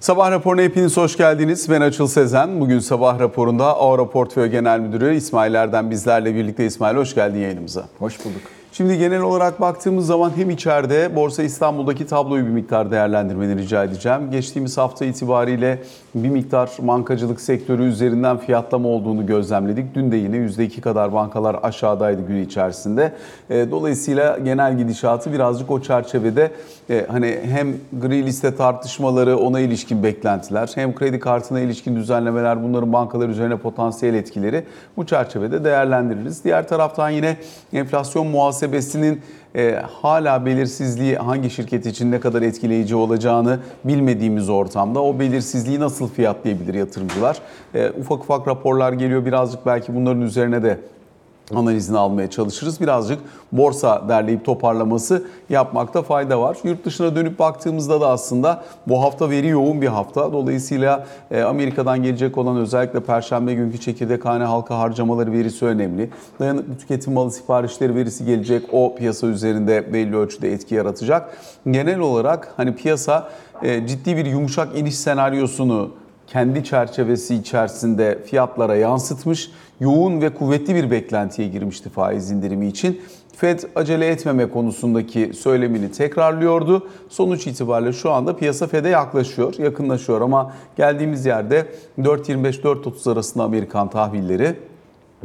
Sabah raporuna hepiniz hoş geldiniz. Ben Açıl Sezen. Bugün sabah raporunda Aura Portföy Genel Müdürü İsmail Erdem bizlerle birlikte. İsmail hoş geldin yayınımıza. Hoş bulduk. Şimdi genel olarak baktığımız zaman hem içeride Borsa İstanbul'daki tabloyu bir miktar değerlendirmeni rica edeceğim. Geçtiğimiz hafta itibariyle bir miktar bankacılık sektörü üzerinden fiyatlama olduğunu gözlemledik. Dün de yine %2 kadar bankalar aşağıdaydı gün içerisinde. E, dolayısıyla genel gidişatı birazcık o çerçevede e, hani hem gri liste tartışmaları ona ilişkin beklentiler hem kredi kartına ilişkin düzenlemeler bunların bankalar üzerine potansiyel etkileri bu çerçevede değerlendiririz. Diğer taraftan yine enflasyon muhasebesinin e, hala belirsizliği hangi şirket için ne kadar etkileyici olacağını bilmediğimiz ortamda o belirsizliği nasıl fiyatlayabilir yatırımcılar? E, ufak ufak raporlar geliyor birazcık belki bunların üzerine de analizini almaya çalışırız. Birazcık borsa derleyip toparlaması yapmakta fayda var. Yurt dışına dönüp baktığımızda da aslında bu hafta veri yoğun bir hafta. Dolayısıyla e, Amerika'dan gelecek olan özellikle Perşembe günkü çekirdek hane halka harcamaları verisi önemli. Dayanıklı tüketim malı siparişleri verisi gelecek. O piyasa üzerinde belli ölçüde etki yaratacak. Genel olarak hani piyasa e, ciddi bir yumuşak iniş senaryosunu kendi çerçevesi içerisinde fiyatlara yansıtmış, yoğun ve kuvvetli bir beklentiye girmişti faiz indirimi için. Fed acele etmeme konusundaki söylemini tekrarlıyordu. Sonuç itibariyle şu anda piyasa Fed'e yaklaşıyor, yakınlaşıyor ama geldiğimiz yerde 4.25-4.30 arasında Amerikan tahvilleri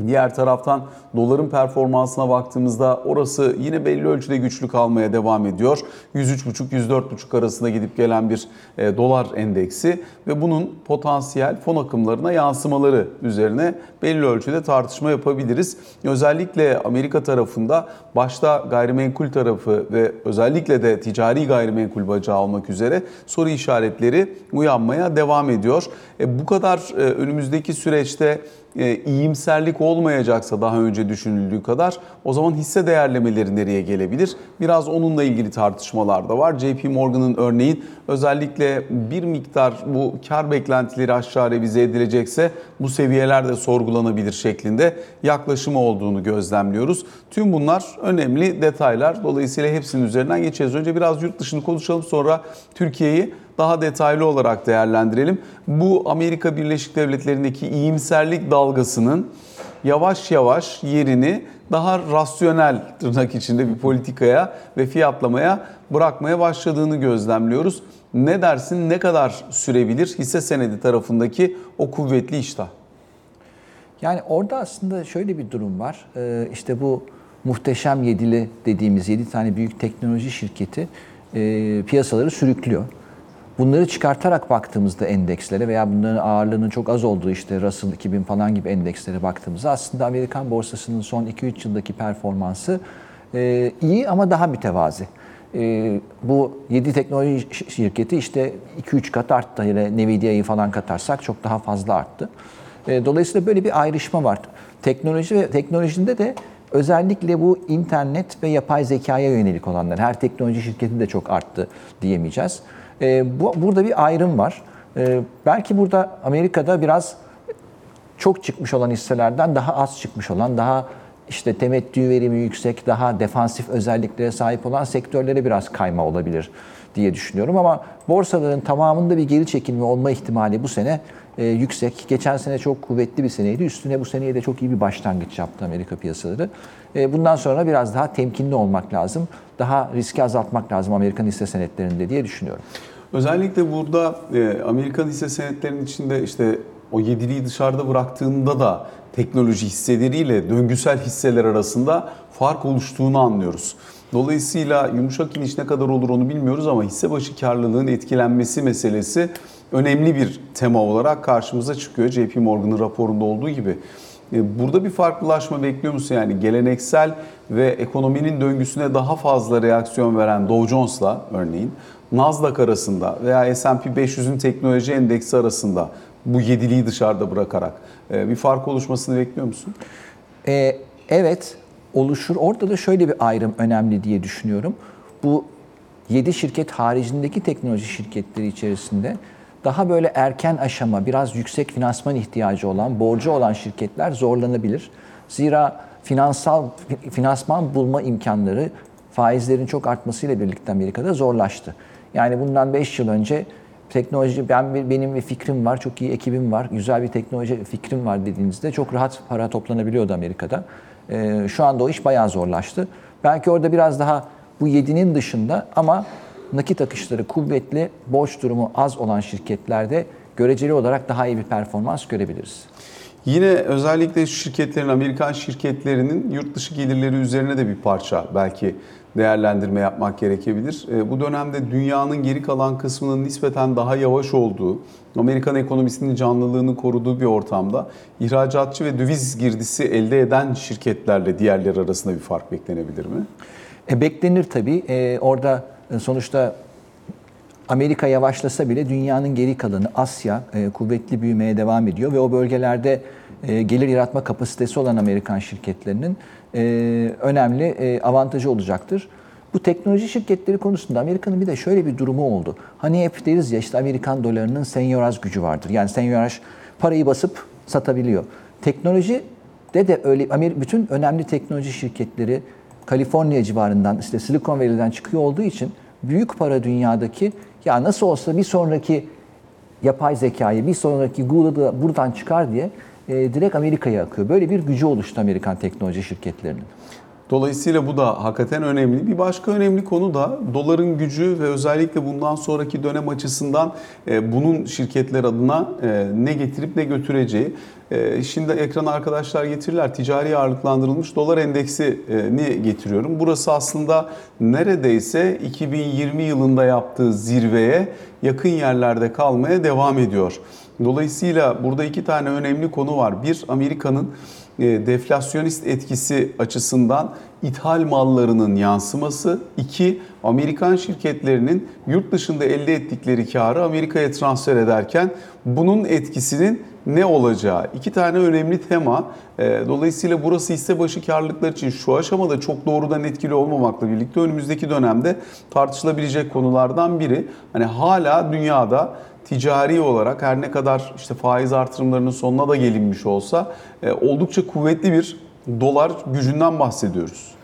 Diğer taraftan doların performansına baktığımızda orası yine belli ölçüde güçlü kalmaya devam ediyor. 103,5-104,5 arasında gidip gelen bir e, dolar endeksi ve bunun potansiyel fon akımlarına yansımaları üzerine belli ölçüde tartışma yapabiliriz. Özellikle Amerika tarafında başta gayrimenkul tarafı ve özellikle de ticari gayrimenkul bacağı olmak üzere soru işaretleri uyanmaya devam ediyor. E, bu kadar e, önümüzdeki süreçte e, iyimserlik olmayacaksa daha önce düşünüldüğü kadar o zaman hisse değerlemeleri nereye gelebilir? Biraz onunla ilgili tartışmalar da var. JP Morgan'ın örneğin özellikle bir miktar bu kar beklentileri aşağı revize edilecekse bu seviyeler de sorgulanabilir şeklinde yaklaşımı olduğunu gözlemliyoruz. Tüm bunlar önemli detaylar. Dolayısıyla hepsinin üzerinden geçeceğiz. Önce biraz yurt dışını konuşalım sonra Türkiye'yi daha detaylı olarak değerlendirelim. Bu Amerika Birleşik Devletleri'ndeki iyimserlik dalgasının yavaş yavaş yerini daha rasyonel tırnak içinde bir politikaya ve fiyatlamaya bırakmaya başladığını gözlemliyoruz. Ne dersin ne kadar sürebilir hisse senedi tarafındaki o kuvvetli iştah? Yani orada aslında şöyle bir durum var. Ee, işte bu muhteşem yedili dediğimiz yedi tane büyük teknoloji şirketi e, piyasaları sürüklüyor. Bunları çıkartarak baktığımızda endekslere veya bunların ağırlığının çok az olduğu işte Russell 2000 falan gibi endekslere baktığımızda aslında Amerikan borsasının son 2-3 yıldaki performansı e, iyi ama daha mütevazi. E, bu 7 teknoloji şirketi işte 2-3 kat arttı. Hele Nvidia'yı falan katarsak çok daha fazla arttı. E, dolayısıyla böyle bir ayrışma var. Teknoloji ve teknolojinde de özellikle bu internet ve yapay zekaya yönelik olanlar. Her teknoloji şirketi de çok arttı diyemeyeceğiz. E, bu, burada bir ayrım var. E, belki burada Amerika'da biraz çok çıkmış olan hisselerden daha az çıkmış olan, daha işte temettü verimi yüksek, daha defansif özelliklere sahip olan sektörlere biraz kayma olabilir diye düşünüyorum. Ama borsaların tamamında bir geri çekilme olma ihtimali bu sene e, yüksek. Geçen sene çok kuvvetli bir seneydi. Üstüne bu seneye de çok iyi bir başlangıç yaptı Amerika piyasaları. E, bundan sonra biraz daha temkinli olmak lazım. Daha riski azaltmak lazım Amerikan hisse senetlerinde diye düşünüyorum. Özellikle burada e, Amerikan hisse senetlerinin içinde işte o yediliği dışarıda bıraktığında da teknoloji hisseleriyle döngüsel hisseler arasında fark oluştuğunu anlıyoruz. Dolayısıyla yumuşak iniş ne kadar olur onu bilmiyoruz ama hisse başı karlılığın etkilenmesi meselesi önemli bir tema olarak karşımıza çıkıyor. JP Morgan'ın raporunda olduğu gibi. E, burada bir farklılaşma bekliyor musun? Yani geleneksel ve ekonominin döngüsüne daha fazla reaksiyon veren Dow Jones'la örneğin Nasdaq arasında veya S&P 500'ün teknoloji endeksi arasında bu yediliği dışarıda bırakarak e, bir fark oluşmasını bekliyor musun? Ee, evet oluşur. Orada da şöyle bir ayrım önemli diye düşünüyorum. Bu 7 şirket haricindeki teknoloji şirketleri içerisinde daha böyle erken aşama, biraz yüksek finansman ihtiyacı olan, borcu olan şirketler zorlanabilir. Zira finansal finansman bulma imkanları faizlerin çok artmasıyla birlikte Amerika'da zorlaştı. Yani bundan 5 yıl önce teknoloji ben benim bir fikrim var, çok iyi ekibim var, güzel bir teknoloji fikrim var dediğinizde çok rahat para toplanabiliyordu Amerika'da. Ee, şu anda o iş bayağı zorlaştı. Belki orada biraz daha bu 7'nin dışında ama nakit akışları kuvvetli, borç durumu az olan şirketlerde göreceli olarak daha iyi bir performans görebiliriz. Yine özellikle şirketlerin, Amerikan şirketlerinin yurt dışı gelirleri üzerine de bir parça belki değerlendirme yapmak gerekebilir. E, Bu dönemde dünyanın geri kalan kısmının nispeten daha yavaş olduğu, Amerikan ekonomisinin canlılığını koruduğu bir ortamda ihracatçı ve döviz girdisi elde eden şirketlerle diğerleri arasında bir fark beklenebilir mi? E, beklenir tabii. E, orada sonuçta Amerika yavaşlasa bile dünyanın geri kalanı Asya e, kuvvetli büyümeye devam ediyor ve o bölgelerde e, gelir yaratma kapasitesi olan Amerikan şirketlerinin e, önemli e, avantajı olacaktır. Bu teknoloji şirketleri konusunda Amerika'nın bir de şöyle bir durumu oldu. Hani hep deriz ya işte Amerikan dolarının senyoraj gücü vardır. Yani senyoraj parayı basıp satabiliyor. Teknoloji de de öyle bütün önemli teknoloji şirketleri Kaliforniya civarından işte Silikon Valley'den çıkıyor olduğu için büyük para dünyadaki ya nasıl olsa bir sonraki yapay zekayı, bir sonraki Google'ı da buradan çıkar diye e, direkt Amerika'ya akıyor. Böyle bir gücü oluştu Amerikan teknoloji şirketlerinin. Dolayısıyla bu da hakikaten önemli. Bir başka önemli konu da doların gücü ve özellikle bundan sonraki dönem açısından e, bunun şirketler adına e, ne getirip ne götüreceği. E, Şimdi ekrana arkadaşlar getirirler. Ticari ağırlıklandırılmış dolar endeksini getiriyorum. Burası aslında neredeyse 2020 yılında yaptığı zirveye yakın yerlerde kalmaya devam ediyor. Dolayısıyla burada iki tane önemli konu var. Bir, Amerika'nın deflasyonist etkisi açısından ithal mallarının yansıması. iki Amerikan şirketlerinin yurt dışında elde ettikleri karı Amerika'ya transfer ederken bunun etkisinin ne olacağı? İki tane önemli tema. E, Dolayısıyla burası hisse başı karlılıklar için şu aşamada çok doğrudan etkili olmamakla birlikte önümüzdeki dönemde tartışılabilecek konulardan biri. Hani hala dünyada ticari olarak her ne kadar işte faiz artırımlarının sonuna da gelinmiş olsa e, oldukça kuvvetli bir dolar gücünden bahsediyoruz.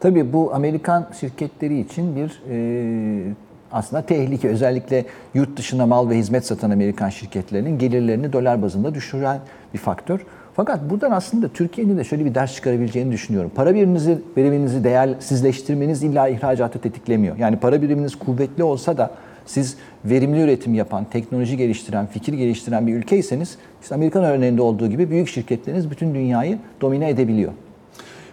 Tabii bu Amerikan şirketleri için bir e, aslında tehlike. Özellikle yurt dışına mal ve hizmet satan Amerikan şirketlerinin gelirlerini dolar bazında düşüren bir faktör. Fakat buradan aslında Türkiye'nin de şöyle bir ders çıkarabileceğini düşünüyorum. Para biriminizi, biriminizi değersizleştirmeniz illa ihracatı tetiklemiyor. Yani para biriminiz kuvvetli olsa da siz verimli üretim yapan, teknoloji geliştiren, fikir geliştiren bir ülkeyseniz, işte Amerikan örneğinde olduğu gibi büyük şirketleriniz bütün dünyayı domine edebiliyor.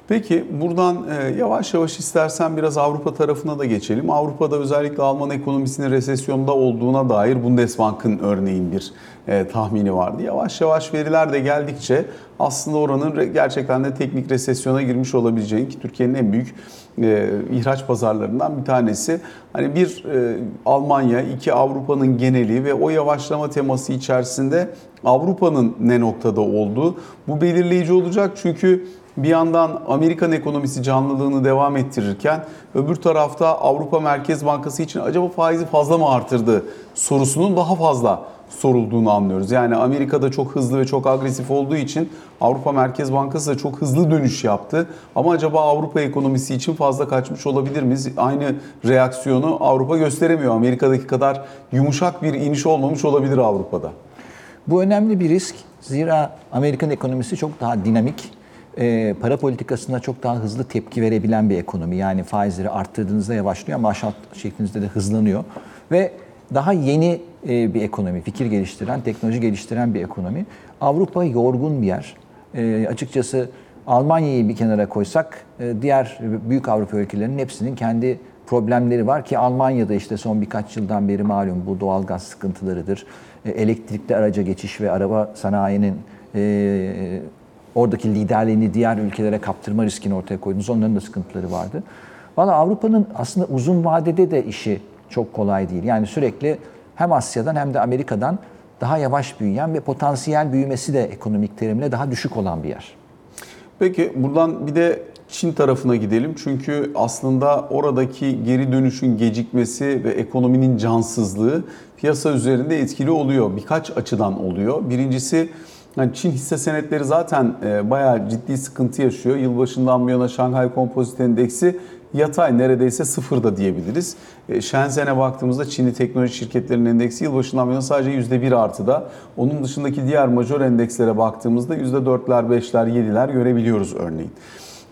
Peki buradan e, yavaş yavaş istersen biraz Avrupa tarafına da geçelim. Avrupa'da özellikle Alman ekonomisinin resesyonda olduğuna dair Bundesbank'ın örneğin bir e, tahmini vardı. Yavaş yavaş veriler de geldikçe aslında oranın gerçekten de teknik resesyona girmiş olabileceğini ki Türkiye'nin en büyük e, ihraç pazarlarından bir tanesi. Hani bir e, Almanya, iki Avrupa'nın geneli ve o yavaşlama teması içerisinde Avrupa'nın ne noktada olduğu bu belirleyici olacak çünkü bir yandan Amerikan ekonomisi canlılığını devam ettirirken öbür tarafta Avrupa Merkez Bankası için acaba faizi fazla mı artırdı sorusunun daha fazla sorulduğunu anlıyoruz. Yani Amerika'da çok hızlı ve çok agresif olduğu için Avrupa Merkez Bankası da çok hızlı dönüş yaptı. Ama acaba Avrupa ekonomisi için fazla kaçmış olabilir miyiz? Aynı reaksiyonu Avrupa gösteremiyor. Amerika'daki kadar yumuşak bir iniş olmamış olabilir Avrupa'da. Bu önemli bir risk. Zira Amerikan ekonomisi çok daha dinamik, e, para politikasına çok daha hızlı tepki verebilen bir ekonomi. Yani faizleri arttırdığınızda yavaşlıyor ama aşağı çektiğinizde de hızlanıyor. Ve daha yeni e, bir ekonomi, fikir geliştiren, teknoloji geliştiren bir ekonomi. Avrupa yorgun bir yer. E, açıkçası Almanya'yı bir kenara koysak, diğer büyük Avrupa ülkelerinin hepsinin kendi problemleri var ki Almanya'da işte son birkaç yıldan beri malum bu doğalgaz sıkıntılarıdır. Elektrikli araca geçiş ve araba sanayinin oradaki liderliğini diğer ülkelere kaptırma riskini ortaya koydunuz. Onların da sıkıntıları vardı. Valla Avrupa'nın aslında uzun vadede de işi çok kolay değil. Yani sürekli hem Asya'dan hem de Amerika'dan daha yavaş büyüyen ve potansiyel büyümesi de ekonomik terimle daha düşük olan bir yer. Peki buradan bir de Çin tarafına gidelim. Çünkü aslında oradaki geri dönüşün gecikmesi ve ekonominin cansızlığı piyasa üzerinde etkili oluyor. Birkaç açıdan oluyor. Birincisi yani Çin hisse senetleri zaten e, bayağı ciddi sıkıntı yaşıyor. Yılbaşından bu yana Şanghay Kompozit Endeksi yatay neredeyse sıfırda diyebiliriz. E, Shenzhen'e baktığımızda Çinli teknoloji şirketlerinin endeksi yılbaşından bu yana sadece %1 artıda. Onun dışındaki diğer majör endekslere baktığımızda %4'ler, 5'ler, 7'ler görebiliyoruz örneğin.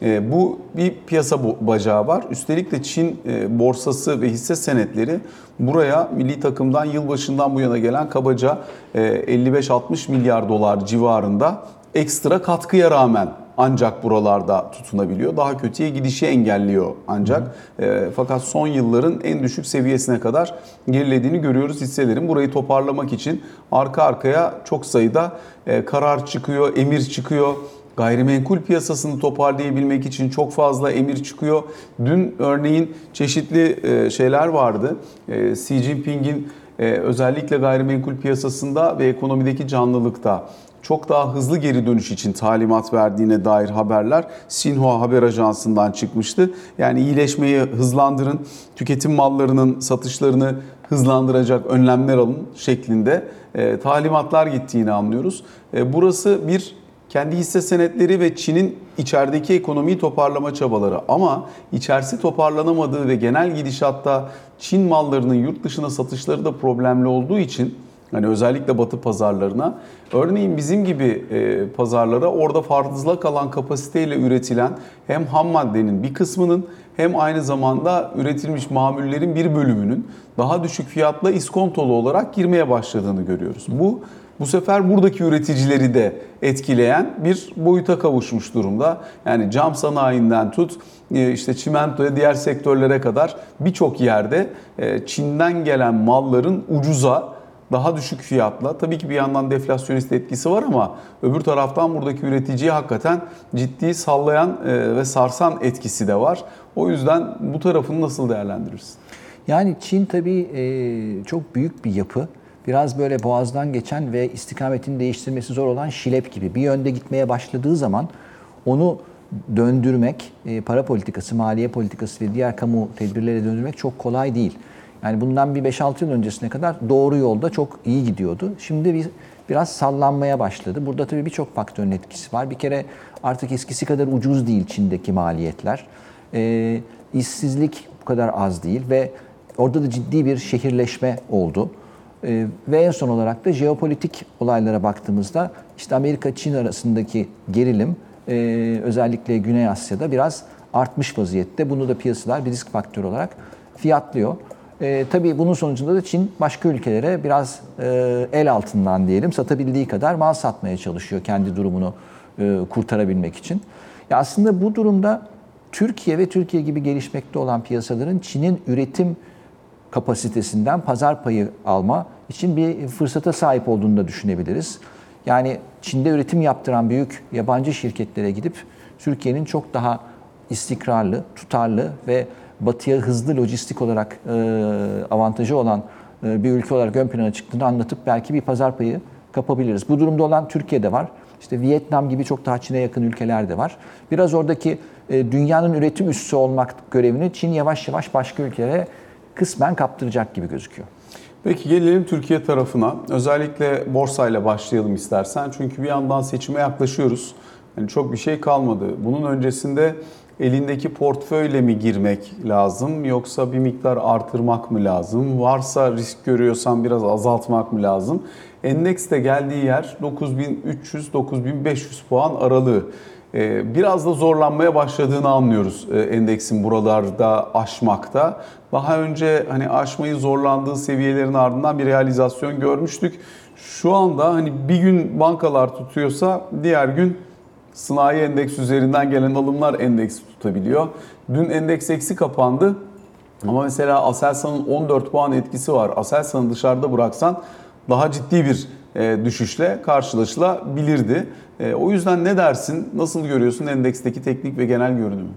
E, bu bir piyasa bacağı var. Üstelik de Çin e, borsası ve hisse senetleri buraya milli takımdan yılbaşından bu yana gelen kabaca e, 55-60 milyar dolar civarında ekstra katkıya rağmen ancak buralarda tutunabiliyor. Daha kötüye gidişi engelliyor ancak. E, fakat son yılların en düşük seviyesine kadar gerilediğini görüyoruz hisselerin. Burayı toparlamak için arka arkaya çok sayıda e, karar çıkıyor, emir çıkıyor. Gayrimenkul piyasasını toparlayabilmek için çok fazla emir çıkıyor. Dün örneğin çeşitli e, şeyler vardı. E, Xi Jinping'in e, özellikle gayrimenkul piyasasında ve ekonomideki canlılıkta çok daha hızlı geri dönüş için talimat verdiğine dair haberler Sinhua Haber Ajansı'ndan çıkmıştı. Yani iyileşmeyi hızlandırın, tüketim mallarının satışlarını hızlandıracak önlemler alın şeklinde e, talimatlar gittiğini anlıyoruz. E, burası bir kendi hisse senetleri ve Çin'in içerideki ekonomiyi toparlama çabaları ama içerisi toparlanamadığı ve genel gidişatta Çin mallarının yurt dışına satışları da problemli olduğu için Hani özellikle batı pazarlarına. Örneğin bizim gibi e, pazarlara orada fazla kalan kapasiteyle üretilen hem ham maddenin bir kısmının hem aynı zamanda üretilmiş mamullerin bir bölümünün daha düşük fiyatla iskontolu olarak girmeye başladığını görüyoruz. Bu bu sefer buradaki üreticileri de etkileyen bir boyuta kavuşmuş durumda. Yani cam sanayinden tut e, işte çimentoya diğer sektörlere kadar birçok yerde e, Çin'den gelen malların ucuza daha düşük fiyatla tabii ki bir yandan deflasyonist etkisi var ama öbür taraftan buradaki üreticiyi hakikaten ciddi sallayan e, ve sarsan etkisi de var. O yüzden bu tarafını nasıl değerlendirirsin? Yani Çin tabii çok büyük bir yapı. Biraz böyle boğazdan geçen ve istikametini değiştirmesi zor olan şilep gibi. Bir yönde gitmeye başladığı zaman onu döndürmek, para politikası, maliye politikası ve diğer kamu tedbirleri döndürmek çok kolay değil. Yani bundan bir 5-6 yıl öncesine kadar doğru yolda çok iyi gidiyordu. Şimdi bir, biraz sallanmaya başladı. Burada tabii birçok faktörün etkisi var. Bir kere artık eskisi kadar ucuz değil Çin'deki maliyetler. E, işsizlik bu kadar az değil ve orada da ciddi bir şehirleşme oldu. E, ve en son olarak da jeopolitik olaylara baktığımızda işte Amerika-Çin arasındaki gerilim e, özellikle Güney Asya'da biraz artmış vaziyette. Bunu da piyasalar bir risk faktörü olarak fiyatlıyor. E, tabii bunun sonucunda da Çin başka ülkelere biraz e, el altından diyelim satabildiği kadar mal satmaya çalışıyor kendi durumunu e, kurtarabilmek için. Ya aslında bu durumda Türkiye ve Türkiye gibi gelişmekte olan piyasaların Çin'in üretim kapasitesinden pazar payı alma için bir fırsata sahip olduğunu da düşünebiliriz. Yani Çin'de üretim yaptıran büyük yabancı şirketlere gidip Türkiye'nin çok daha istikrarlı, tutarlı ve batıya hızlı lojistik olarak e, avantajı olan e, bir ülke olarak ön plana çıktığını anlatıp belki bir pazar payı kapabiliriz. Bu durumda olan Türkiye'de var. İşte Vietnam gibi çok daha Çin'e yakın ülkeler de var. Biraz oradaki e, dünyanın üretim üssü olmak görevini Çin yavaş yavaş başka ülkelere kısmen kaptıracak gibi gözüküyor. Peki gelelim Türkiye tarafına. Özellikle borsayla başlayalım istersen. Çünkü bir yandan seçime yaklaşıyoruz. Yani çok bir şey kalmadı. Bunun öncesinde elindeki portföyle mi girmek lazım yoksa bir miktar artırmak mı lazım? Varsa risk görüyorsan biraz azaltmak mı lazım? Endeks de geldiği yer 9300-9500 puan aralığı. Ee, biraz da zorlanmaya başladığını anlıyoruz e, endeksin buralarda aşmakta. Daha önce hani aşmayı zorlandığı seviyelerin ardından bir realizasyon görmüştük. Şu anda hani bir gün bankalar tutuyorsa diğer gün Sınai endeks üzerinden gelen alımlar endeksi tutabiliyor. Dün endeks eksi kapandı. Ama mesela Aselsan'ın 14 puan etkisi var. Aselsan'ı dışarıda bıraksan daha ciddi bir düşüşle karşılaşılabilirdi. E, o yüzden ne dersin? Nasıl görüyorsun endeksteki teknik ve genel görünümü?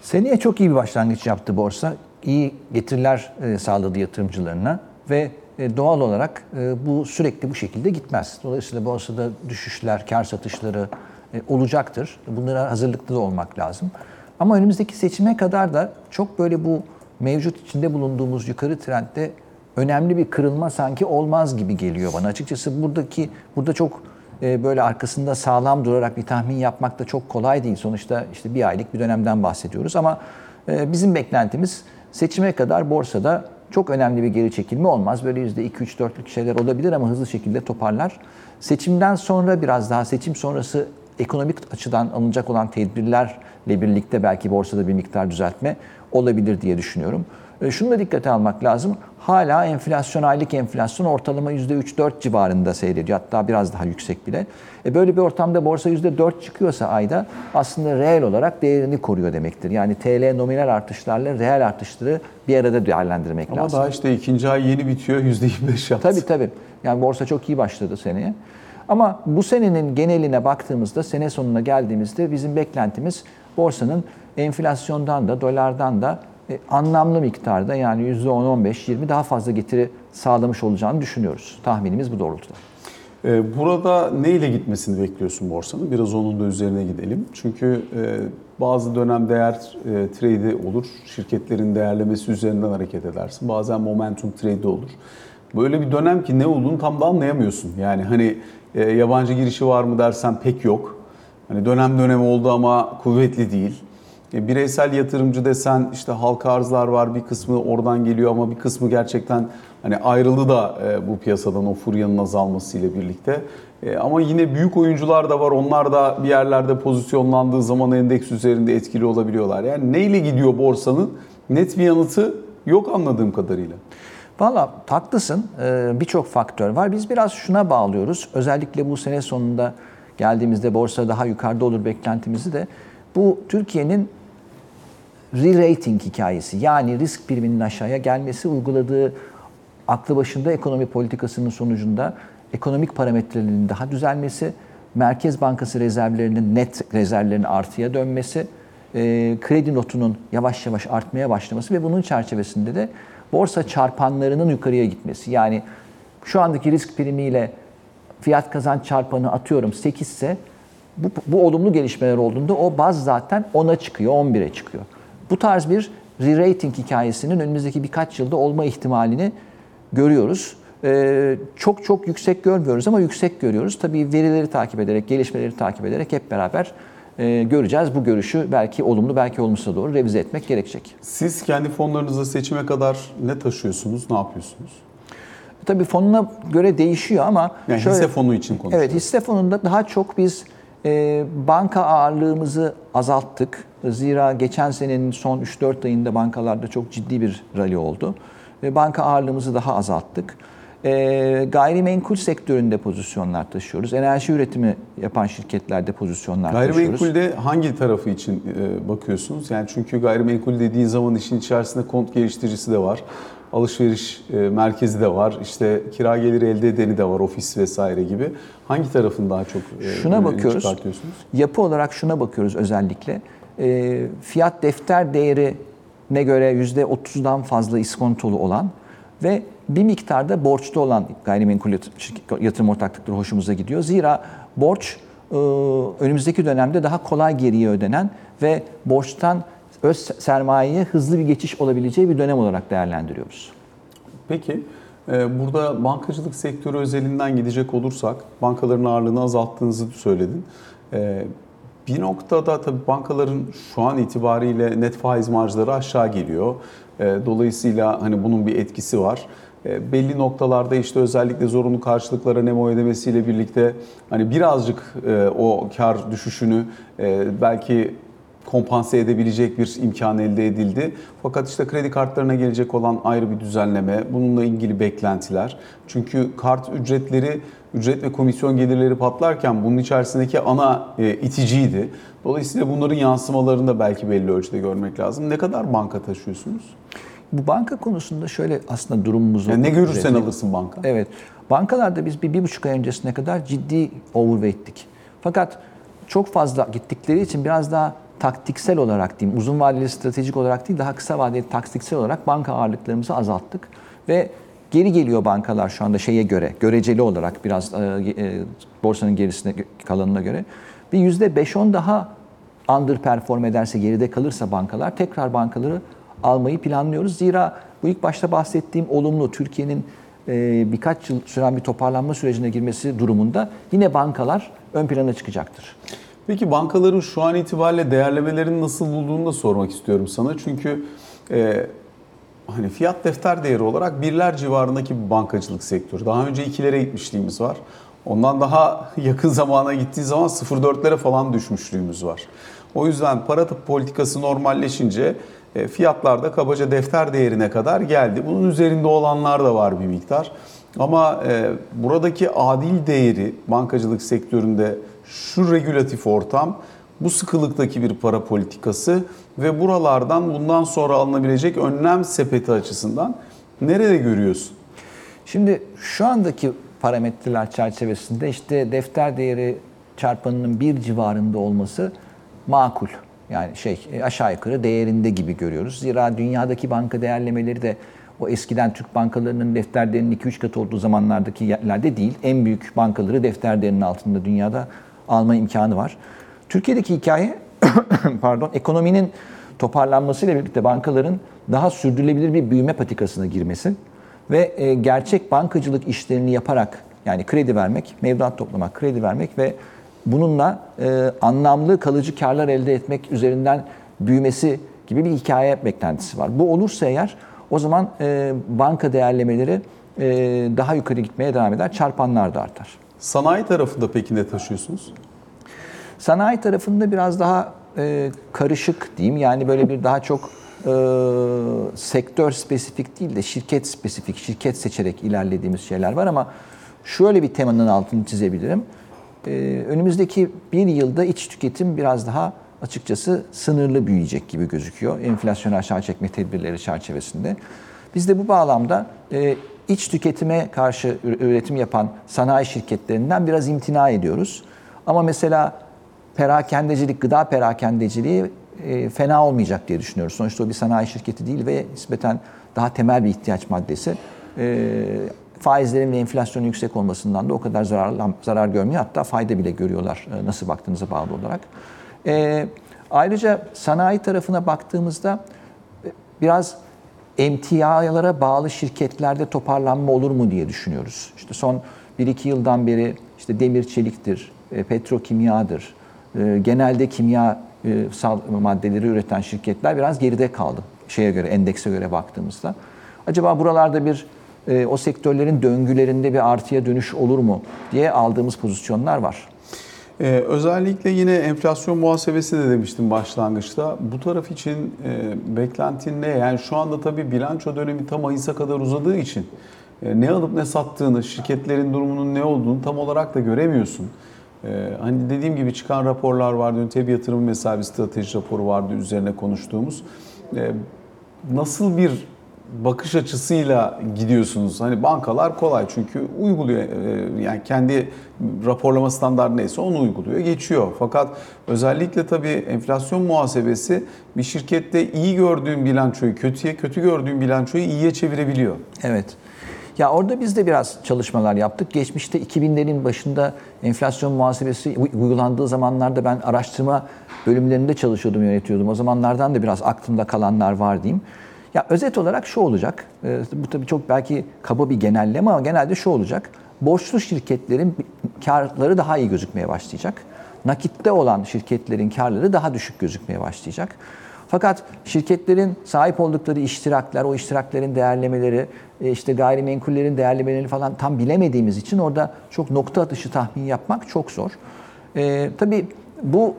Seneye çok iyi bir başlangıç yaptı borsa. İyi getiriler e, sağladı yatırımcılarına ve doğal olarak bu sürekli bu şekilde gitmez. Dolayısıyla borsada düşüşler, kar satışları olacaktır. Bunlara hazırlıklı da olmak lazım. Ama önümüzdeki seçime kadar da çok böyle bu mevcut içinde bulunduğumuz yukarı trendde önemli bir kırılma sanki olmaz gibi geliyor bana. Açıkçası buradaki burada çok e, böyle arkasında sağlam durarak bir tahmin yapmak da çok kolay değil. Sonuçta işte bir aylık bir dönemden bahsediyoruz ama E, bizim beklentimiz seçime kadar borsada çok önemli bir geri çekilme olmaz. Böyle %2-3-4'lük şeyler olabilir ama hızlı şekilde toparlar. Seçimden sonra biraz daha seçim sonrası ekonomik açıdan alınacak olan tedbirlerle birlikte belki borsada bir miktar düzeltme olabilir diye düşünüyorum. E, Şunu da dikkate almak lazım. Hala enflasyon, aylık enflasyon ortalama %3-4 civarında seyrediyor. Hatta biraz daha yüksek bile. E böyle bir ortamda borsa %4 çıkıyorsa ayda aslında reel olarak değerini koruyor demektir. Yani TL nominal artışlarla reel artışları bir arada değerlendirmek Ama lazım. daha işte ikinci ay yeni bitiyor %25 yaptı. Tabii tabii. Yani borsa çok iyi başladı seneye. Ama bu senenin geneline baktığımızda, sene sonuna geldiğimizde bizim beklentimiz borsanın enflasyondan da, dolardan da e, anlamlı miktarda yani %10-15-20 daha fazla getiri sağlamış olacağını düşünüyoruz. Tahminimiz bu doğrultuda. Ee, Burada ne ile gitmesini bekliyorsun borsanın? Biraz onun da üzerine gidelim. Çünkü e, bazı dönem değer e, trade'i olur. Şirketlerin değerlemesi üzerinden hareket edersin. Bazen momentum trade'i olur. Böyle bir dönem ki ne olduğunu tam da anlayamıyorsun. Yani hani e, yabancı girişi var mı dersen pek yok. Hani dönem dönem oldu ama kuvvetli değil. E, Bireysel yatırımcı desen işte halka arzlar var bir kısmı oradan geliyor ama bir kısmı gerçekten hani ayrıldı da e, bu piyasadan o furyanın azalmasıyla birlikte. E, Ama yine büyük oyuncular da var. Onlar da bir yerlerde pozisyonlandığı zaman endeks üzerinde etkili olabiliyorlar. Yani neyle gidiyor borsanın? Net bir yanıtı yok anladığım kadarıyla. Valla haklısın. Ee, Birçok faktör var. Biz biraz şuna bağlıyoruz. Özellikle bu sene sonunda geldiğimizde borsa daha yukarıda olur beklentimizi de. Bu Türkiye'nin re-rating hikayesi. Yani risk priminin aşağıya gelmesi, uyguladığı aklı başında ekonomi politikasının sonucunda ekonomik parametrelerinin daha düzelmesi, Merkez Bankası rezervlerinin net rezervlerinin artıya dönmesi, e, kredi notunun yavaş yavaş artmaya başlaması ve bunun çerçevesinde de borsa çarpanlarının yukarıya gitmesi. Yani şu andaki risk primiyle fiyat kazanç çarpanı atıyorum 8 ise bu, bu olumlu gelişmeler olduğunda o baz zaten 10'a çıkıyor, 11'e çıkıyor. Bu tarz bir re-rating hikayesinin önümüzdeki birkaç yılda olma ihtimalini görüyoruz. Ee, çok çok yüksek görmüyoruz ama yüksek görüyoruz. Tabii verileri takip ederek, gelişmeleri takip ederek hep beraber e, göreceğiz. Bu görüşü belki olumlu, belki olumsuza doğru revize etmek gerekecek. Siz kendi fonlarınızda seçime kadar ne taşıyorsunuz, ne yapıyorsunuz? Tabii fonuna göre değişiyor ama Yani şöyle- hisse fonu için konuşuyoruz. Evet, hisse fonunda daha çok biz e, banka ağırlığımızı azalttık. Zira geçen senenin son 3-4 ayında bankalarda çok ciddi bir rally oldu. Banka ağırlığımızı daha azalttık. E, gayrimenkul sektöründe pozisyonlar taşıyoruz. Enerji üretimi yapan şirketlerde pozisyonlar taşıyoruz. Gayrimenkulde hangi tarafı için e, bakıyorsunuz? Yani çünkü gayrimenkul dediğin zaman işin içerisinde kont geliştiricisi de var. Alışveriş e, merkezi de var. işte kira geliri elde edeni de var. Ofis vesaire gibi. Hangi tarafın daha çok e, Şuna bakıyoruz. çıkartıyorsunuz? Yapı olarak şuna bakıyoruz özellikle. E, fiyat defter değerine göre %30'dan fazla iskontolu olan ve bir miktarda borçlu olan gayrimenkul yatırım ortaklıkları hoşumuza gidiyor. Zira borç e, önümüzdeki dönemde daha kolay geriye ödenen ve borçtan öz sermayeye hızlı bir geçiş olabileceği bir dönem olarak değerlendiriyoruz. Peki e, burada bankacılık sektörü özelinden gidecek olursak bankaların ağırlığını azalttığınızı söyledin. E, Bir noktada tabii bankaların şu an itibariyle net faiz marjları aşağı geliyor. E, Dolayısıyla hani bunun bir etkisi var. Belli noktalarda işte özellikle zorunlu karşılıklara nemo ödemesiyle birlikte hani birazcık o kar düşüşünü belki kompanse edebilecek bir imkan elde edildi. Fakat işte kredi kartlarına gelecek olan ayrı bir düzenleme, bununla ilgili beklentiler. Çünkü kart ücretleri, ücret ve komisyon gelirleri patlarken bunun içerisindeki ana e, iticiydi. Dolayısıyla bunların yansımalarını da belki belli ölçüde görmek lazım. Ne kadar banka taşıyorsunuz? Bu banka konusunda şöyle aslında durumumuzu... Yani ne görürsen üretelim. alırsın banka. Evet. Bankalarda biz bir, bir buçuk ay öncesine kadar ciddi overweight'tik. Fakat çok fazla gittikleri için biraz daha taktiksel olarak diyeyim, uzun vadeli stratejik olarak değil, daha kısa vadeli taktiksel olarak banka ağırlıklarımızı azalttık. Ve geri geliyor bankalar şu anda şeye göre, göreceli olarak biraz e, e, borsanın gerisine kalanına göre. Bir yüzde 5-10 daha underperform ederse, geride kalırsa bankalar tekrar bankaları almayı planlıyoruz. Zira bu ilk başta bahsettiğim olumlu Türkiye'nin e, birkaç yıl süren bir toparlanma sürecine girmesi durumunda yine bankalar ön plana çıkacaktır. Peki bankaların şu an itibariyle değerlemelerini nasıl bulduğunu da sormak istiyorum sana. Çünkü e, hani fiyat defter değeri olarak birler civarındaki bir bankacılık sektörü. Daha önce ikilere gitmişliğimiz var. Ondan daha yakın zamana gittiği zaman 0.4'lere falan düşmüşlüğümüz var. O yüzden para politikası normalleşince e, fiyatlar da kabaca defter değerine kadar geldi. Bunun üzerinde olanlar da var bir miktar. Ama e, buradaki adil değeri bankacılık sektöründe şu regülatif ortam, bu sıkılıktaki bir para politikası ve buralardan bundan sonra alınabilecek önlem sepeti açısından nerede görüyorsun? Şimdi şu andaki parametreler çerçevesinde işte defter değeri çarpanının bir civarında olması makul. Yani şey e, aşağı yukarı değerinde gibi görüyoruz. Zira dünyadaki banka değerlemeleri de o eskiden Türk bankalarının defter değerinin 2-3 katı olduğu zamanlardaki yerlerde değil. En büyük bankaları defter değerinin altında dünyada alma imkanı var. Türkiye'deki hikaye pardon ekonominin toparlanmasıyla birlikte bankaların daha sürdürülebilir bir büyüme patikasına girmesi ve e, gerçek bankacılık işlerini yaparak yani kredi vermek, mevduat toplamak, kredi vermek ve bununla e, anlamlı kalıcı karlar elde etmek üzerinden büyümesi gibi bir hikaye beklentisi var. Bu olursa eğer o zaman e, banka değerlemeleri e, daha yukarı gitmeye devam eder, çarpanlar da artar. Sanayi tarafında peki ne taşıyorsunuz? Sanayi tarafında biraz daha e, karışık diyeyim. Yani böyle bir daha çok e, sektör spesifik değil de şirket spesifik, şirket seçerek ilerlediğimiz şeyler var ama şöyle bir temanın altını çizebilirim. E, önümüzdeki bir yılda iç tüketim biraz daha açıkçası sınırlı büyüyecek gibi gözüküyor. Enflasyonu aşağı çekme tedbirleri çerçevesinde. Biz de bu bağlamda e, iç tüketime karşı üretim yapan sanayi şirketlerinden biraz imtina ediyoruz. Ama mesela perakendecilik, gıda perakendeciliği e, fena olmayacak diye düşünüyoruz. Sonuçta o bir sanayi şirketi değil ve nispeten daha temel bir ihtiyaç maddesi. E, faizlerin ve enflasyonun yüksek olmasından da o kadar zarar, zarar görmüyor. Hatta fayda bile görüyorlar e, nasıl baktığınıza bağlı olarak. Ayrıca sanayi tarafına baktığımızda biraz emtialara bağlı şirketlerde toparlanma olur mu diye düşünüyoruz. İşte son 1-2 yıldan beri işte demir çeliktir, e, petrokimyadır, e, genelde kimya e, maddeleri üreten şirketler biraz geride kaldı. Şeye göre, endekse göre baktığımızda. Acaba buralarda bir o sektörlerin döngülerinde bir artıya dönüş olur mu diye aldığımız pozisyonlar var. Ee, özellikle yine enflasyon muhasebesi de demiştim başlangıçta. Bu taraf için e, beklentin ne? Yani şu anda tabii bilanço dönemi tam Mayıs'a kadar uzadığı için e, ne alıp ne sattığını, şirketlerin durumunun ne olduğunu tam olarak da göremiyorsun. E, hani dediğim gibi çıkan raporlar vardı. Dün TEB yatırım mesela bir strateji raporu vardı üzerine konuştuğumuz. E, nasıl bir bakış açısıyla gidiyorsunuz? Hani bankalar kolay çünkü uyguluyor e, yani kendi raporlama standartı neyse onu uyguluyor, geçiyor. Fakat özellikle tabii enflasyon muhasebesi bir şirkette iyi gördüğün bilançoyu kötüye, kötü gördüğün bilançoyu iyiye çevirebiliyor. Evet. Ya orada biz de biraz çalışmalar yaptık. Geçmişte 2000'lerin başında enflasyon muhasebesi uygulandığı zamanlarda ben araştırma bölümlerinde çalışıyordum, yönetiyordum. O zamanlardan da biraz aklımda kalanlar var diyeyim. Ya özet olarak şu olacak. E, bu tabii çok belki kaba bir genelleme ama genelde şu olacak. Borçlu şirketlerin karları daha iyi gözükmeye başlayacak. Nakitte olan şirketlerin karları daha düşük gözükmeye başlayacak. Fakat şirketlerin sahip oldukları iştirakler, o iştiraklerin değerlemeleri, e, işte gayrimenkullerin değerlemelerini falan tam bilemediğimiz için orada çok nokta atışı tahmin yapmak çok zor. Ee, tabii bu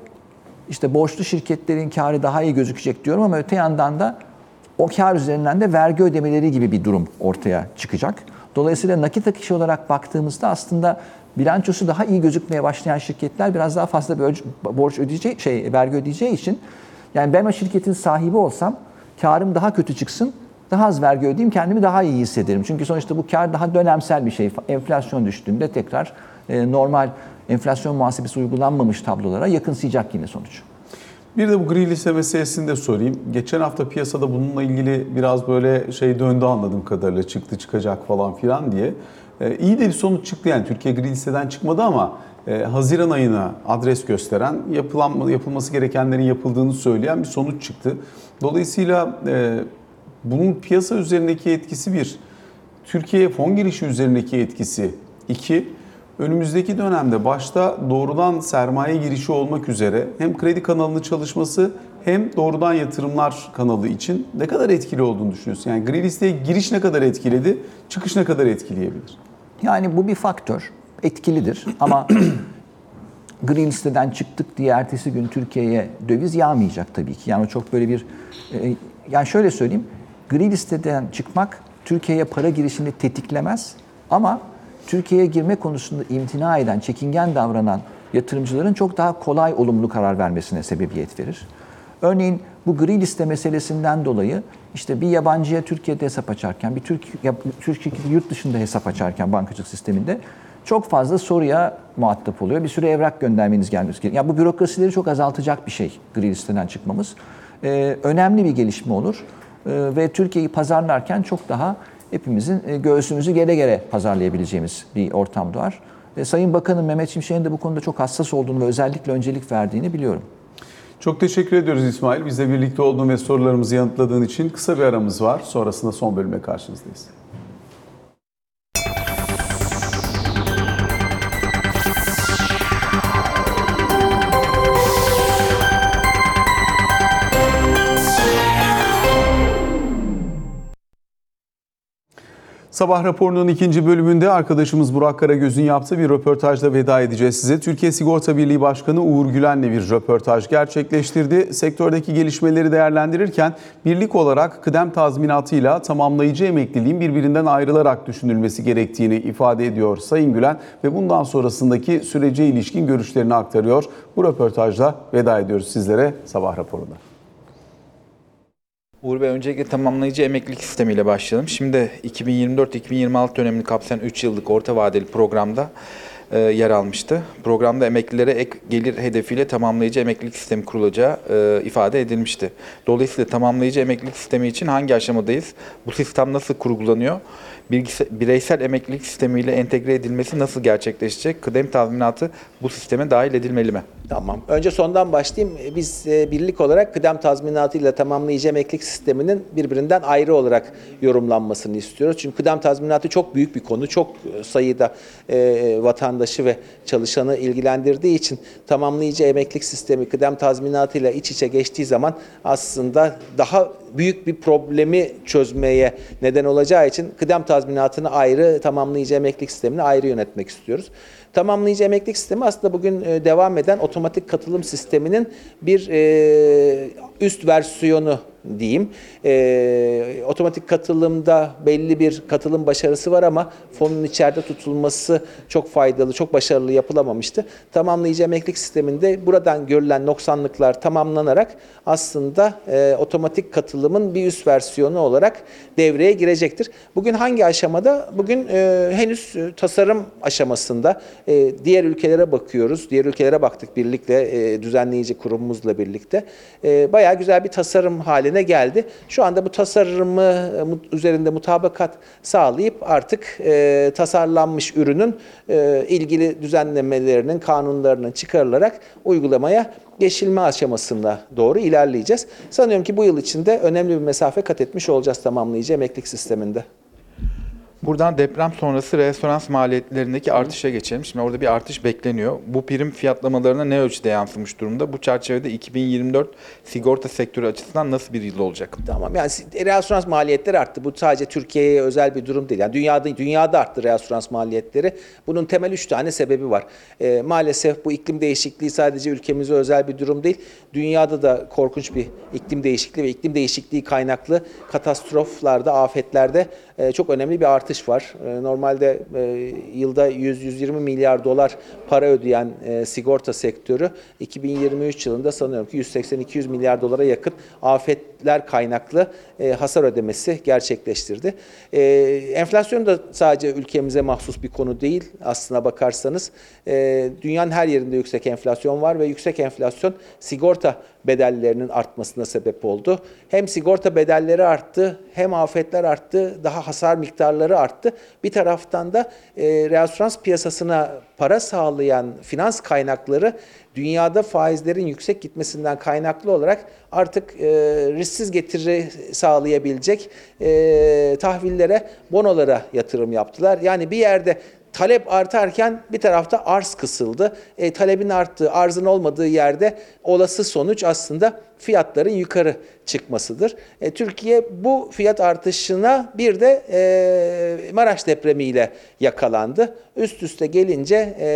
işte borçlu şirketlerin karı daha iyi gözükecek diyorum ama öte yandan da o kar üzerinden de vergi ödemeleri gibi bir durum ortaya çıkacak. Dolayısıyla nakit akışı olarak baktığımızda aslında bilançosu daha iyi gözükmeye başlayan şirketler biraz daha fazla borç ödeyeceği şey vergi ödeyeceği için yani ben o şirketin sahibi olsam karım daha kötü çıksın, daha az vergi ödeyeyim, kendimi daha iyi hissederim. Çünkü sonuçta bu kar daha dönemsel bir şey. Enflasyon düştüğünde tekrar e, normal enflasyon muhasebesi uygulanmamış tablolara yakınsayacak yine sonuç. Bir de bu gri liste meselesini de sorayım. Geçen hafta piyasada bununla ilgili biraz böyle şey döndü anladığım kadarıyla çıktı çıkacak falan filan diye. Ee, iyi de bir sonuç çıktı yani Türkiye gri listeden çıkmadı ama e, Haziran ayına adres gösteren yapılan yapılması gerekenlerin yapıldığını söyleyen bir sonuç çıktı. Dolayısıyla e, bunun piyasa üzerindeki etkisi bir, Türkiye fon girişi üzerindeki etkisi iki, Önümüzdeki dönemde başta doğrudan sermaye girişi olmak üzere hem kredi kanalının çalışması hem doğrudan yatırımlar kanalı için ne kadar etkili olduğunu düşünüyorsun? Yani gri listeye giriş ne kadar etkiledi, çıkış ne kadar etkileyebilir? Yani bu bir faktör. Etkilidir ama gri listeden çıktık diye ertesi gün Türkiye'ye döviz yağmayacak tabii ki. Yani çok böyle bir e, yani şöyle söyleyeyim. Gri listeden çıkmak Türkiye'ye para girişini tetiklemez ama Türkiye'ye girme konusunda imtina eden, çekingen davranan yatırımcıların çok daha kolay olumlu karar vermesine sebebiyet verir. Örneğin bu gri liste meselesinden dolayı işte bir yabancıya Türkiye'de hesap açarken, bir Türk, Türk şirketi yurt dışında hesap açarken bankacılık sisteminde çok fazla soruya muhatap oluyor. Bir sürü evrak göndermeniz gelmesi gerekiyor. Ya bu bürokrasileri çok azaltacak bir şey gri listeden çıkmamız. Ee, önemli bir gelişme olur. Ee, ve Türkiye'yi pazarlarken çok daha hepimizin e, göğsümüzü gere gere pazarlayabileceğimiz bir ortam doğar. Ve Sayın Bakanım Mehmet Şimşek'in de bu konuda çok hassas olduğunu ve özellikle öncelik verdiğini biliyorum. Çok teşekkür ediyoruz İsmail. Bizle birlikte olduğun ve sorularımızı yanıtladığın için kısa bir aramız var. Sonrasında son bölüme karşınızdayız. Sabah raporunun ikinci bölümünde arkadaşımız Burak Karagöz'ün yaptığı bir röportajla veda edeceğiz size. Türkiye Sigorta Birliği Başkanı Uğur Gülen'le bir röportaj gerçekleştirdi. Sektördeki gelişmeleri değerlendirirken birlik olarak kıdem tazminatıyla tamamlayıcı emekliliğin birbirinden ayrılarak düşünülmesi gerektiğini ifade ediyor Sayın Gülen ve bundan sonrasındaki sürece ilişkin görüşlerini aktarıyor. Bu röportajla veda ediyoruz sizlere sabah raporunda. Uğur Bey öncelikle tamamlayıcı emeklilik sistemiyle başlayalım. Şimdi 2024-2026 dönemini kapsayan 3 yıllık orta vadeli programda e, yer almıştı. Programda emeklilere ek gelir hedefiyle tamamlayıcı emeklilik sistemi kurulacağı e, ifade edilmişti. Dolayısıyla tamamlayıcı emeklilik sistemi için hangi aşamadayız? Bu sistem nasıl kurgulanıyor? Bireysel emeklilik sistemiyle entegre edilmesi nasıl gerçekleşecek? Kıdem tazminatı bu sisteme dahil edilmeli mi? Tamam. Önce sondan başlayayım. Biz e, birlik olarak kıdem tazminatıyla tamamlayıcı emeklilik sisteminin birbirinden ayrı olarak yorumlanmasını istiyoruz. Çünkü kıdem tazminatı çok büyük bir konu. Çok e, sayıda e, vatandaşı ve çalışanı ilgilendirdiği için tamamlayıcı emeklilik sistemi kıdem tazminatıyla iç içe geçtiği zaman aslında daha büyük bir problemi çözmeye neden olacağı için kıdem tazminatını ayrı, tamamlayıcı emeklilik sistemini ayrı yönetmek istiyoruz. Tamamlayıcı emeklilik sistemi aslında bugün e, devam eden otomatik katılım sisteminin bir e, üst versiyonu diyeyim. E, otomatik katılımda belli bir katılım başarısı var ama fonun içeride tutulması çok faydalı, çok başarılı yapılamamıştı. Tamamlayıcı emeklilik sisteminde buradan görülen noksanlıklar tamamlanarak aslında otomatik katılımın bir üst versiyonu olarak devreye girecektir. Bugün hangi aşamada? Bugün henüz tasarım aşamasında e, diğer ülkelere bakıyoruz. Diğer ülkelere baktık birlikte, e, düzenleyici kurumumuzla birlikte. E, bayağı güzel bir tasarım haline geldi. Şu anda bu tasarımı e, üzerinde mutabakat sağlayıp artık e, tasarlanmış ürünün e, ilgili düzenlemelerinin, kanunlarının çıkarılarak uygulamaya geçilme aşamasına doğru ilerleyeceğiz. Sanıyorum ki bu yıl içinde önemli bir mesafe kat etmiş olacağız tamamlayıcı emeklilik sisteminde. Buradan deprem sonrası referans maliyetlerindeki artışa geçelim. Şimdi orada bir artış bekleniyor. Bu prim fiyatlamalarına ne ölçüde yansımış durumda? Bu çerçevede 2024 sigorta sektörü açısından nasıl bir yıl olacak? Tamam yani si- reasürans maliyetleri arttı. Bu sadece Türkiye'ye özel bir durum değil. Yani dünyada dünyada arttı reasürans maliyetleri. Bunun temel üç tane sebebi var. Ee, maalesef bu iklim değişikliği sadece ülkemize özel bir durum değil. Dünyada da korkunç bir iklim değişikliği ve iklim değişikliği kaynaklı katastroflarda, afetlerde e, çok önemli bir artış var. E, normalde e, yılda 100-120 milyar dolar para ödeyen e, sigorta sektörü 2023 yılında sanıyorum ki 180-200 milyar dolara yakın afetler kaynaklı hasar ödemesi gerçekleştirdi. Enflasyon da sadece ülkemize mahsus bir konu değil aslına bakarsanız. Dünyanın her yerinde yüksek enflasyon var ve yüksek enflasyon sigorta bedellerinin artmasına sebep oldu. Hem sigorta bedelleri arttı, hem afetler arttı, daha hasar miktarları arttı. Bir taraftan da e, reasürans piyasasına para sağlayan finans kaynakları dünyada faizlerin yüksek gitmesinden kaynaklı olarak artık e, risksiz getiri sağlayabilecek e, tahvillere, bonolara yatırım yaptılar. Yani bir yerde talep artarken bir tarafta arz kısıldı. E, talebin arttığı, arzın olmadığı yerde olası sonuç aslında fiyatların yukarı çıkmasıdır. E, Türkiye bu fiyat artışına bir de e, Maraş depremiyle yakalandı. Üst üste gelince e,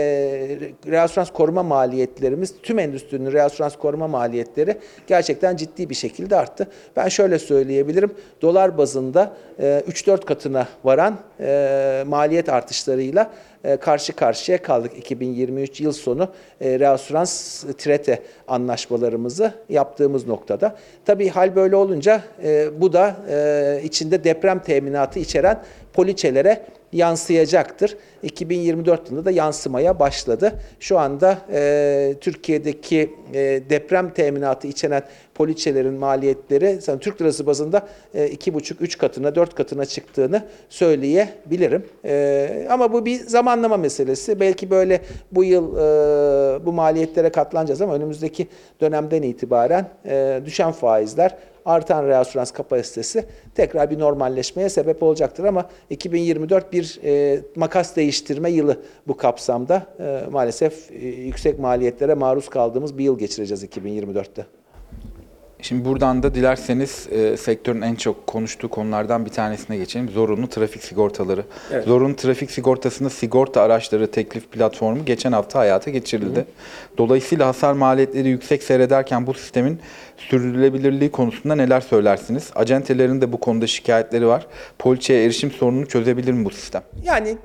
reasürans koruma maliyetlerimiz, tüm endüstrinin reasürans koruma maliyetleri gerçekten ciddi bir şekilde arttı. Ben şöyle söyleyebilirim, dolar bazında e, 3-4 katına varan e, maliyet artışlarıyla e, karşı karşıya kaldık 2023 yıl sonu e, reasürans trete anlaşmalarımızı yaptığımız noktada. Tabii hal böyle olunca e, bu da e, içinde deprem teminatı içeren poliçelere yansıyacaktır. 2024 yılında da yansımaya başladı. Şu anda e, Türkiye'deki e, deprem teminatı içeren poliçelerin maliyetleri sanırım Türk lirası bazında e, 2,5-3 katına 4 katına çıktığını söyleyebilirim. E, ama bu bir zamanlama meselesi. Belki böyle bu yıl e, bu maliyetlere katlanacağız ama önümüzdeki dönemden itibaren e, düşen faizler artan reasürans kapasitesi tekrar bir normalleşmeye sebep olacaktır ama 2024 bir e, makas değiştirme yılı bu kapsamda. E, maalesef e, yüksek maliyetlere maruz kaldığımız bir yıl geçireceğiz 2024'te. Şimdi buradan da dilerseniz e, sektörün en çok konuştuğu konulardan bir tanesine geçelim. Zorunlu trafik sigortaları. Evet. Zorunlu trafik sigortasında sigorta araçları teklif platformu geçen hafta hayata geçirildi. Dolayısıyla hasar maliyetleri yüksek seyrederken bu sistemin sürdürülebilirliği konusunda neler söylersiniz? Acentelerin de bu konuda şikayetleri var. Poliçeye erişim sorununu çözebilir mi bu sistem? Yani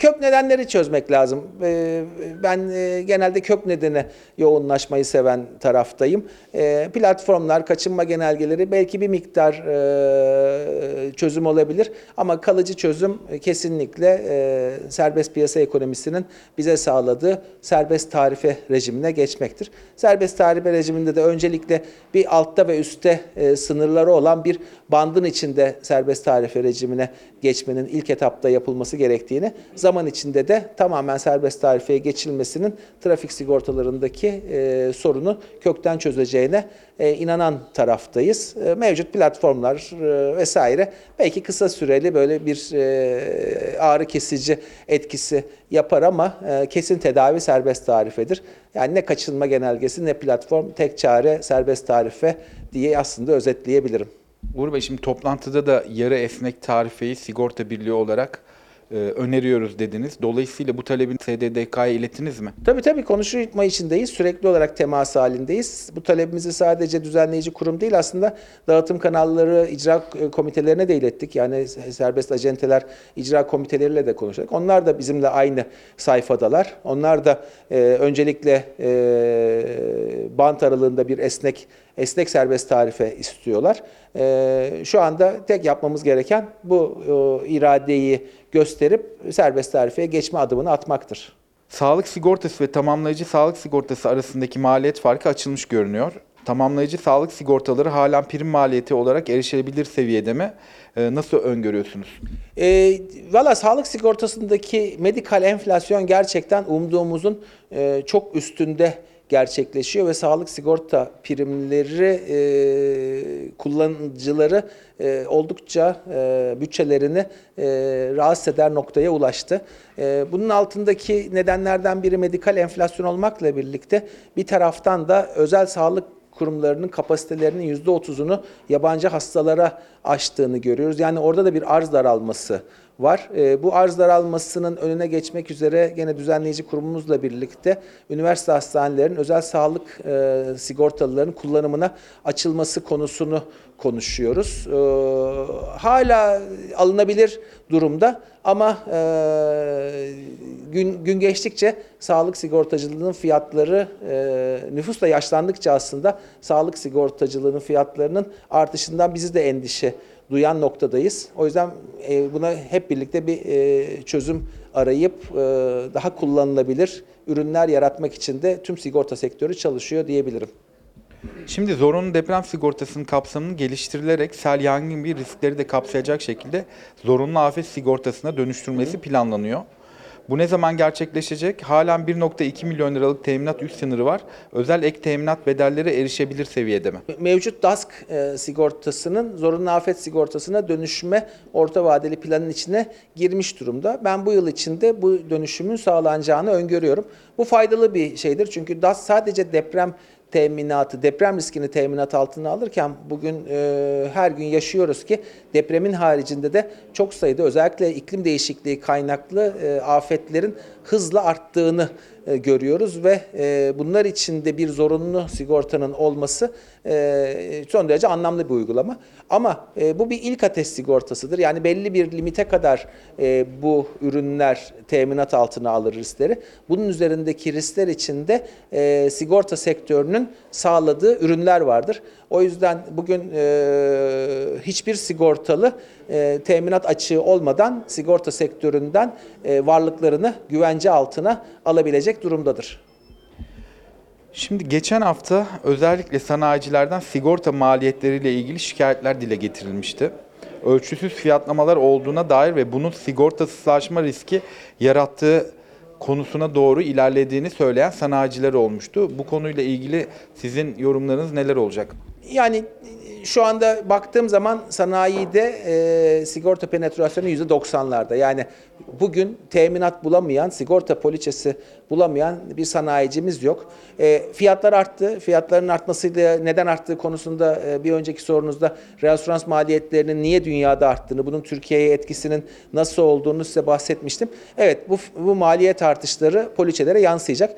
kök nedenleri çözmek lazım. E, Ben e, genelde kök nedene yoğunlaşmayı seven taraftayım. E, Platformlar, kaçınma genelgeleri belki bir miktar e, çözüm olabilir ama kalıcı çözüm kesinlikle e, serbest piyasa ekonomisinin bize sağladığı serbest tarife rejimine geçmektir. Serbest tarife rejiminde de öncelikle bir altta ve üstte sınırları olan bir bandın içinde serbest tarife rejimine geçmenin ilk etapta yapılması gerektiğini, zaman içinde de tamamen serbest tarifeye geçilmesinin trafik sigortalarındaki e, sorunu kökten çözeceğine e, inanan taraftayız. E, mevcut platformlar e, vesaire belki kısa süreli böyle bir e, ağrı kesici etkisi yapar ama e, kesin tedavi serbest tarifedir. Yani ne kaçınma genelgesi ne platform tek çare serbest tarife diye aslında özetleyebilirim. Uğur Bey şimdi toplantıda da yarı esnek tarifeyi sigorta birliği olarak e, öneriyoruz dediniz. Dolayısıyla bu talebin SDDK'ya ilettiniz mi? Tabii tabii konuşma içindeyiz. Sürekli olarak temas halindeyiz. Bu talebimizi sadece düzenleyici kurum değil aslında dağıtım kanalları, icra komitelerine de ilettik. Yani serbest acenteler, icra komiteleriyle de konuştuk. Onlar da bizimle aynı sayfadalar. Onlar da e, öncelikle e, bant aralığında bir esnek esnek serbest tarife istiyorlar. E, şu anda tek yapmamız gereken bu e, iradeyi gösterip serbest tarifeye geçme adımını atmaktır. Sağlık sigortası ve tamamlayıcı sağlık sigortası arasındaki maliyet farkı açılmış görünüyor. Tamamlayıcı sağlık sigortaları halen prim maliyeti olarak erişilebilir seviyede mi? E, nasıl öngörüyorsunuz? E, Valla sağlık sigortasındaki medikal enflasyon gerçekten umduğumuzun e, çok üstünde gerçekleşiyor ve sağlık sigorta primleri e, kullanıcıları e, oldukça e, bütçelerini e, rahatsız eder noktaya ulaştı. E, bunun altındaki nedenlerden biri medikal enflasyon olmakla birlikte bir taraftan da özel sağlık kurumlarının kapasitelerinin %30'unu yabancı hastalara açtığını görüyoruz. Yani orada da bir arz daralması var. E, bu arz daralmasının önüne geçmek üzere gene düzenleyici kurumumuzla birlikte üniversite hastanelerinin özel sağlık e, sigortalılarının kullanımına açılması konusunu konuşuyoruz. E, hala alınabilir durumda ama e, gün, gün geçtikçe sağlık sigortacılığının fiyatları e, nüfus da yaşlandıkça aslında sağlık sigortacılığının fiyatlarının artışından bizi de endişe duyan noktadayız. O yüzden e, buna hep birlikte bir e, çözüm arayıp e, daha kullanılabilir ürünler yaratmak için de tüm sigorta sektörü çalışıyor diyebilirim. Şimdi zorunlu deprem sigortasının kapsamının geliştirilerek sel yangın gibi riskleri de kapsayacak şekilde zorunlu afet sigortasına dönüştürülmesi planlanıyor. Bu ne zaman gerçekleşecek? Halen 1.2 milyon liralık teminat üst sınırı var. Özel ek teminat bedelleri erişebilir seviyede mi? Mevcut DASK e, sigortasının zorunlu afet sigortasına dönüşme orta vadeli planın içine girmiş durumda. Ben bu yıl içinde bu dönüşümün sağlanacağını öngörüyorum. Bu faydalı bir şeydir çünkü DASK sadece deprem teminatı, deprem riskini teminat altına alırken bugün e, her gün yaşıyoruz ki depremin haricinde de çok sayıda özellikle iklim değişikliği kaynaklı e, afetlerin hızla arttığını e, görüyoruz ve e, bunlar içinde bir zorunlu sigortanın olması e, son derece anlamlı bir uygulama. Ama e, bu bir ilk ateş sigortasıdır. Yani belli bir limite kadar e, bu ürünler teminat altına alır riskleri. Bunun üzerindeki riskler içinde e, sigorta sektörünün sağladığı ürünler vardır. O yüzden bugün hiçbir sigortalı teminat açığı olmadan sigorta sektöründen varlıklarını güvence altına alabilecek durumdadır. Şimdi geçen hafta özellikle sanayicilerden sigorta maliyetleriyle ilgili şikayetler dile getirilmişti. Ölçüsüz fiyatlamalar olduğuna dair ve bunun sigortasızlaşma riski yarattığı konusuna doğru ilerlediğini söyleyen sanayiciler olmuştu. Bu konuyla ilgili sizin yorumlarınız neler olacak? Yani şu anda baktığım zaman sanayide e, sigorta penetrasyonu %90'larda. Yani bugün teminat bulamayan, sigorta poliçesi bulamayan bir sanayicimiz yok. E, fiyatlar arttı. Fiyatların artmasıyla neden arttığı konusunda e, bir önceki sorunuzda reasürans maliyetlerinin niye dünyada arttığını, bunun Türkiye'ye etkisinin nasıl olduğunu size bahsetmiştim. Evet bu, bu maliyet artışları poliçelere yansıyacak.